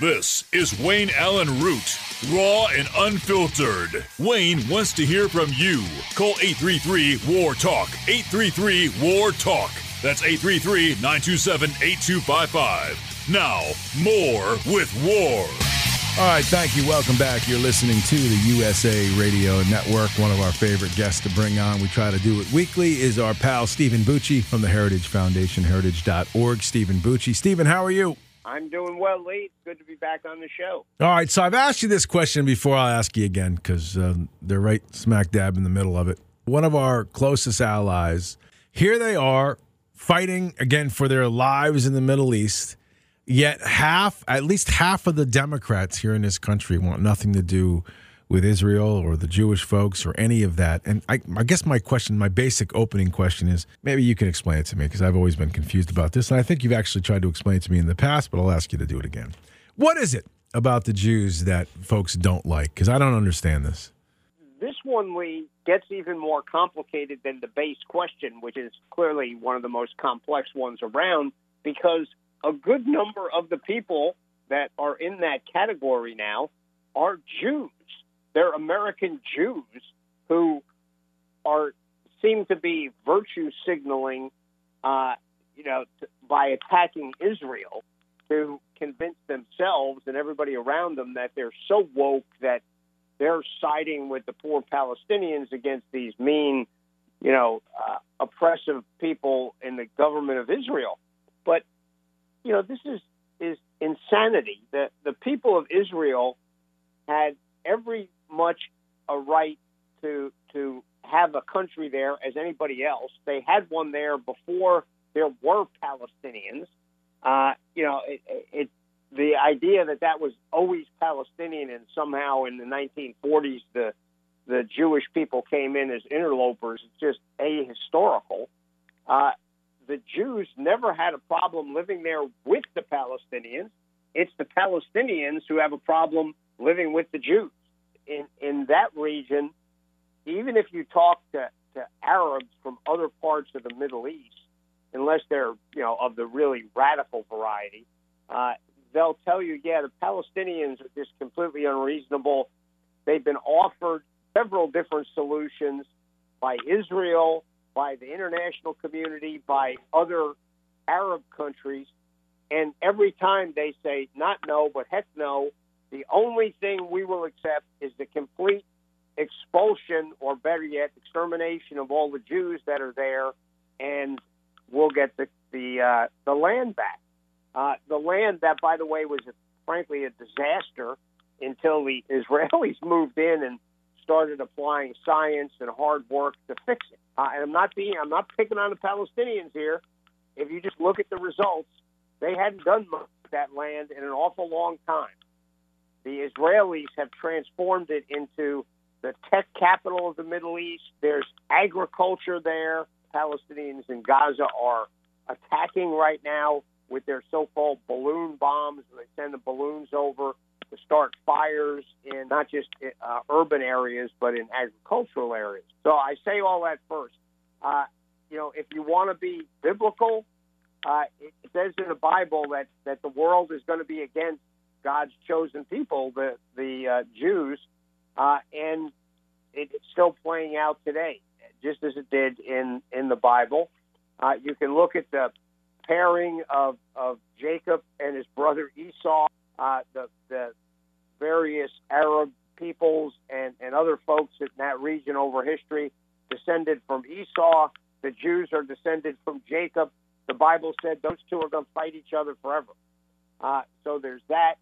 This is Wayne Allyn Root, raw and unfiltered. Wayne wants to hear from you. Call 833 War Talk. 833 War Talk. That's 833 927 8255. Now, more with War. All right, thank you. Welcome back. You're listening to the USA Radio Network. One of our favorite guests to bring on, we try to do it weekly, is our pal Steven Bucci from the Heritage Foundation, heritage.org. Steven Bucci. Steven, how are you? I'm doing well, Lee. Good to be back on the show. All right, so I've asked you this question before. I'll ask you again because uh, they're right smack dab in the middle of it. One of our closest allies, here they are fighting again for their lives in the Middle East. Yet half, at least half of the Democrats here in this country want nothing to do with Israel or the Jewish folks or any of that. And I, I guess my question, my basic opening question is maybe you can explain it to me because I've always been confused about this. And I think you've actually tried to explain it to me in the past, but I'll ask you to do it again. What is it about the Jews that folks don't like? Because I don't understand this. This one, Lee, gets even more complicated than the base question, which is clearly one of the most complex ones around, because a good number of the people that are in that category now are Jews. They're American Jews who are seem to be virtue signaling, uh, you know, t- by attacking Israel to convince themselves and everybody around them that they're so woke that they're siding with the poor Palestinians against these mean, you know, uh, oppressive people in the government of Israel. But you know, this is is insanity. The the people of Israel had every much a right to to have a country there as anybody else. They had one there before there were Palestinians. Uh, you know, it, it, the idea that that was always Palestinian and somehow in the 1940s the the Jewish people came in as interlopers is just ahistorical. Uh, the Jews never had a problem living there with the Palestinians. It's the Palestinians who have a problem living with the Jews in in that region, even if you talk to, to Arabs from other parts of the Middle East, unless they're you know of the really radical variety, uh, they'll tell you, yeah, the Palestinians are just completely unreasonable. They've been offered several different solutions by Israel, by the international community, by other Arab countries, and every time they say not no, but heck no, the only thing we will accept is the complete expulsion, or better yet, extermination of all the Jews that are there, and we'll get the the uh, the land back. Uh, the land that, by the way, was frankly a disaster until the Israelis moved in and started applying science and hard work to fix it. Uh, and I'm not being I'm not picking on the Palestinians here. If you just look at the results, they hadn't done much with that land in an awful long time. The Israelis have transformed it into the tech capital of the Middle East. There's agriculture there. Palestinians in Gaza are attacking right now with their so-called balloon bombs. They send the balloons over to start fires in not just uh, urban areas but in agricultural areas. So I say all that first. Uh, you know, if you want to be biblical, uh, it says in the Bible that that the world is going to be against God's chosen people, the the uh, Jews, uh, and it's still playing out today, just as it did in in the Bible. Uh, you can look at the pairing of of Jacob and his brother Esau, uh, the the various Arab peoples and and other folks in that region over history descended from Esau. The Jews are descended from Jacob. The Bible said those two are going to fight each other forever. Uh, so there's that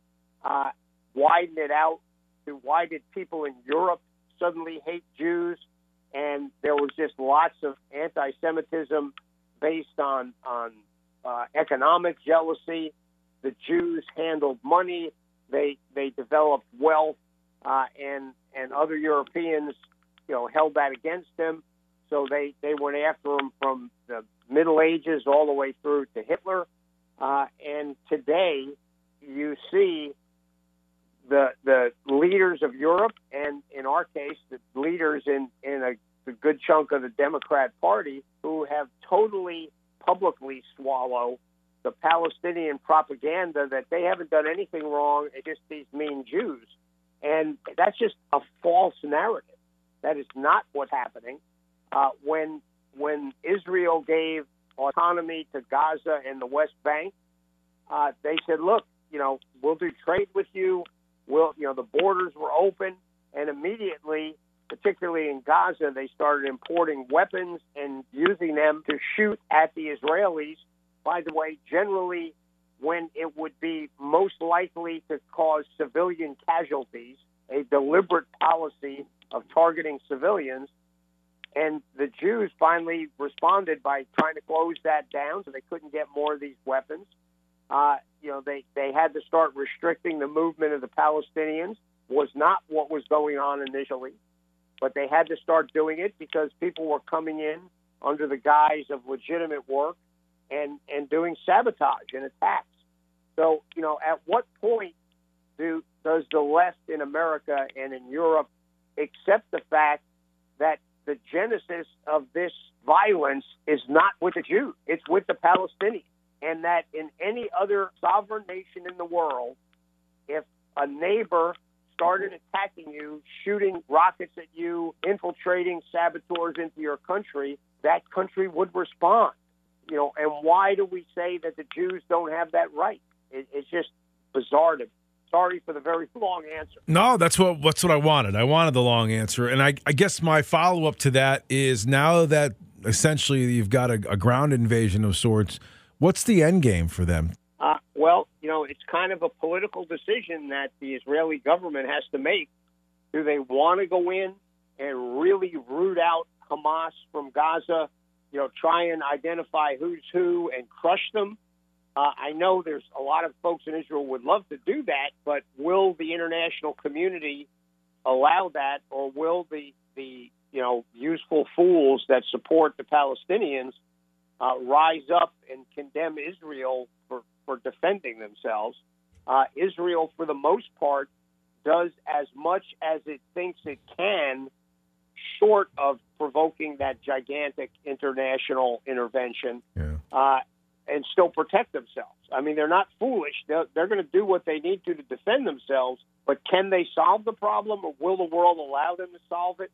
uh, widen it out to why did people in Europe suddenly hate Jews? And there was just lots of anti-Semitism based on on uh, economic jealousy. The Jews handled money. They they developed wealth, uh, and and other Europeans, you know, held that against them. So they they went after them from the Middle Ages all the way through to Hitler. Uh, and today, you see the the leaders of Europe, and in our case, the leaders in in a, a good chunk of the Democrat Party, who have totally publicly swallow the Palestinian propaganda that they haven't done anything wrong, it's just these mean Jews. And that's just a false narrative. That is not what's happening. Uh, when when Israel gave autonomy to Gaza and the West Bank, uh, they said, "Look, you know, we'll do trade with you. We'll, you know, the borders were open, and immediately, particularly in Gaza, they started importing weapons and using them to shoot at the Israelis. By the way, generally." When it would be most likely to cause civilian casualties, a deliberate policy of targeting civilians. And the Jews finally responded by trying to close that down so they couldn't get more of these weapons. Uh, you know, they, they had to start restricting the movement of the Palestinians, was not what was going on initially, but they had to start doing it because people were coming in under the guise of legitimate work and, and doing sabotage and attacks. So, you know, at what point do does the left in America and in Europe accept the fact that the genesis of this violence is not with the Jews, it's with the Palestinians. And that in any other sovereign nation in the world, if a neighbor started attacking you, shooting rockets at you, infiltrating saboteurs into your country, that country would respond. You know, and why do we say that the Jews don't have that right? It, it's just bizarre to me. Sorry for the very long answer. No, that's what that's what I wanted. I wanted the long answer, and I, I guess my follow up to that is now that essentially you've got a, a, ground invasion of sorts. What's the end game for them? Uh, well, you know, it's kind of a political decision that the Israeli government has to make. Do they want to go in and really root out Hamas from Gaza? You know, try and identify who's who and crush them uh, I know there's a lot of folks in Israel would love to do that, but will the international community allow that, or will the the you know useful fools that support the Palestinians uh, rise up and condemn Israel for for defending themselves? Uh, Israel, for the most part, does as much as it thinks it can, short of provoking that gigantic international intervention. Yeah. Uh, and still protect themselves. I mean, they're not foolish. They're, they're going to do what they need to to defend themselves. But can they solve the problem, or will the world allow them to solve it?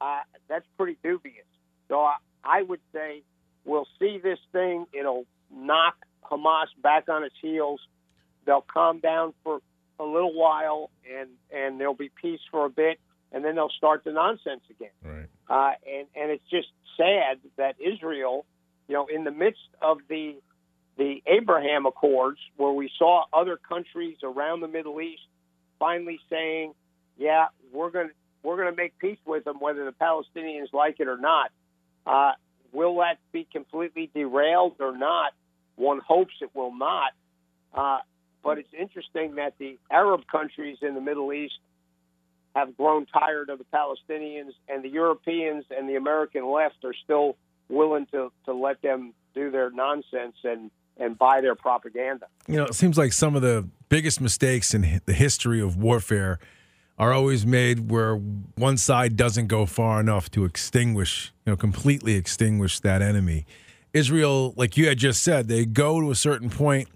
Uh, that's pretty dubious. So I, I would say we'll see this thing. It'll knock Hamas back on its heels. They'll calm down for a little while, and and there'll be peace for a bit, and then they'll start the nonsense again. Right. Uh, and and it's just sad that Israel, you know, in the midst of the the Abraham Accords, where we saw other countries around the Middle East finally saying, "Yeah, we're going to we're going to make peace with them, whether the Palestinians like it or not." Uh, will that be completely derailed or not? One hopes it will not. Uh, but it's interesting that the Arab countries in the Middle East have grown tired of the Palestinians, and the Europeans and the American left are still willing to, to let them do their nonsense and and buy their propaganda. You know, it seems like some of the biggest mistakes in the history of warfare are always made where one side doesn't go far enough to extinguish, you know, completely extinguish that enemy. Israel, like you had just said, they go to a certain point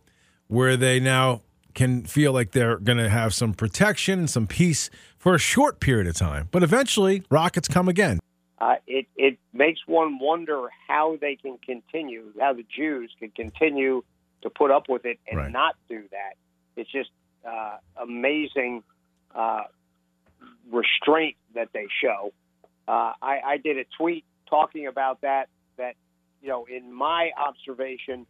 where they now can feel like they're going to have some protection and some peace for a short period of time. But eventually, rockets come again uh, it it makes one wonder how they can continue, how the Jews can continue to put up with it and right. not do that. It's just uh, amazing uh, restraint that they show. Uh, I, I did a tweet talking about that. That you know, in my observation,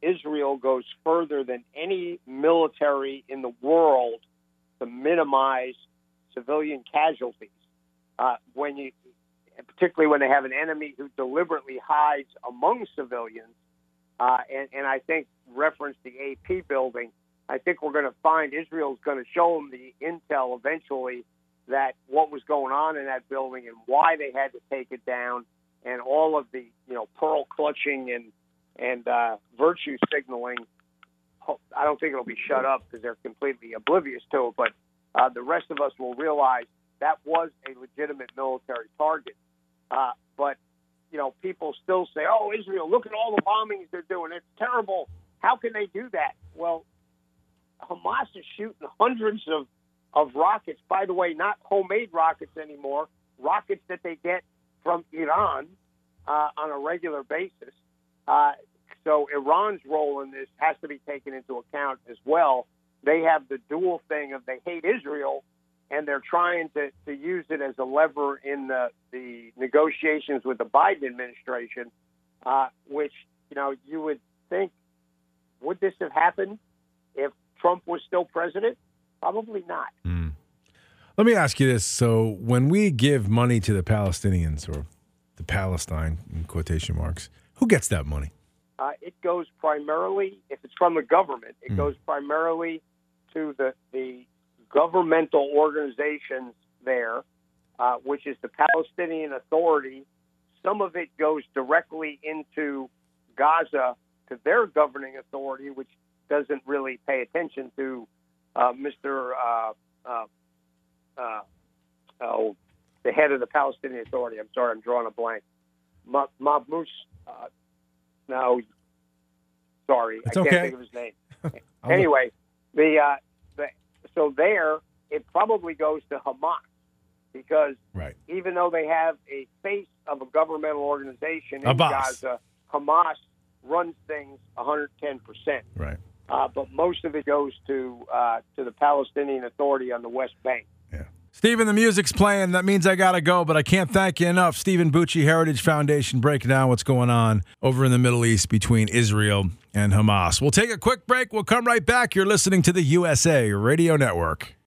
Israel goes further than any military in the world to minimize civilian casualties. Uh, when you particularly when they have an enemy who deliberately hides among civilians. Uh, and, and I think reference the AP building. I think we're going to find Israel's going to show them the intel eventually that what was going on in that building and why they had to take it down, and all of the you know pearl clutching and and uh, virtue signaling. I don't think it'll be shut up because they're completely oblivious to it. But uh, the rest of us will realize that was a legitimate military target. Uh, but you know, people still say, "Oh, Israel, look at all the bombings they're doing. It's terrible. how can they do that? Well, Hamas is shooting hundreds of, of rockets. By the way, not homemade rockets anymore, rockets that they get from Iran uh, on a regular basis. Uh, so Iran's role in this has to be taken into account as well. They have the dual thing of they hate Israel, and they're trying to, to use it as a lever in the, the negotiations with the Biden administration, uh, which, you know, you would think, would this have happened if Trump was still president? Probably not. Mm. Let me ask you this. So when we give money to the Palestinians or the Palestine in quotation marks, who gets that money? Uh, it goes primarily, if it's from the government, it mm. goes primarily to the, the governmental organizations there, uh, which is the Palestinian Authority. Some of it goes directly into Gaza to their governing authority, which doesn't really pay attention to Mr. Uh, uh, uh, oh, the head of the Palestinian Authority. I'm sorry, I'm drawing a blank. Mahmoud. Uh, no, sorry, it's I can't okay. think of his name. anyway, the, uh, the so there it probably goes to Hamas because right. even though they have a face of a governmental organization in Abbas. Gaza, Hamas runs things 110 percent. Right. Uh, but most of it goes to uh, to the Palestinian Authority on the West Bank. Yeah. Steven, the music's playing. That means I got to go, but I can't thank you enough. Steven Bucci, Heritage Foundation, breaking down what's going on over in the Middle East between Israel and Hamas. We'll take a quick break. We'll come right back. You're listening to the USA Radio Network.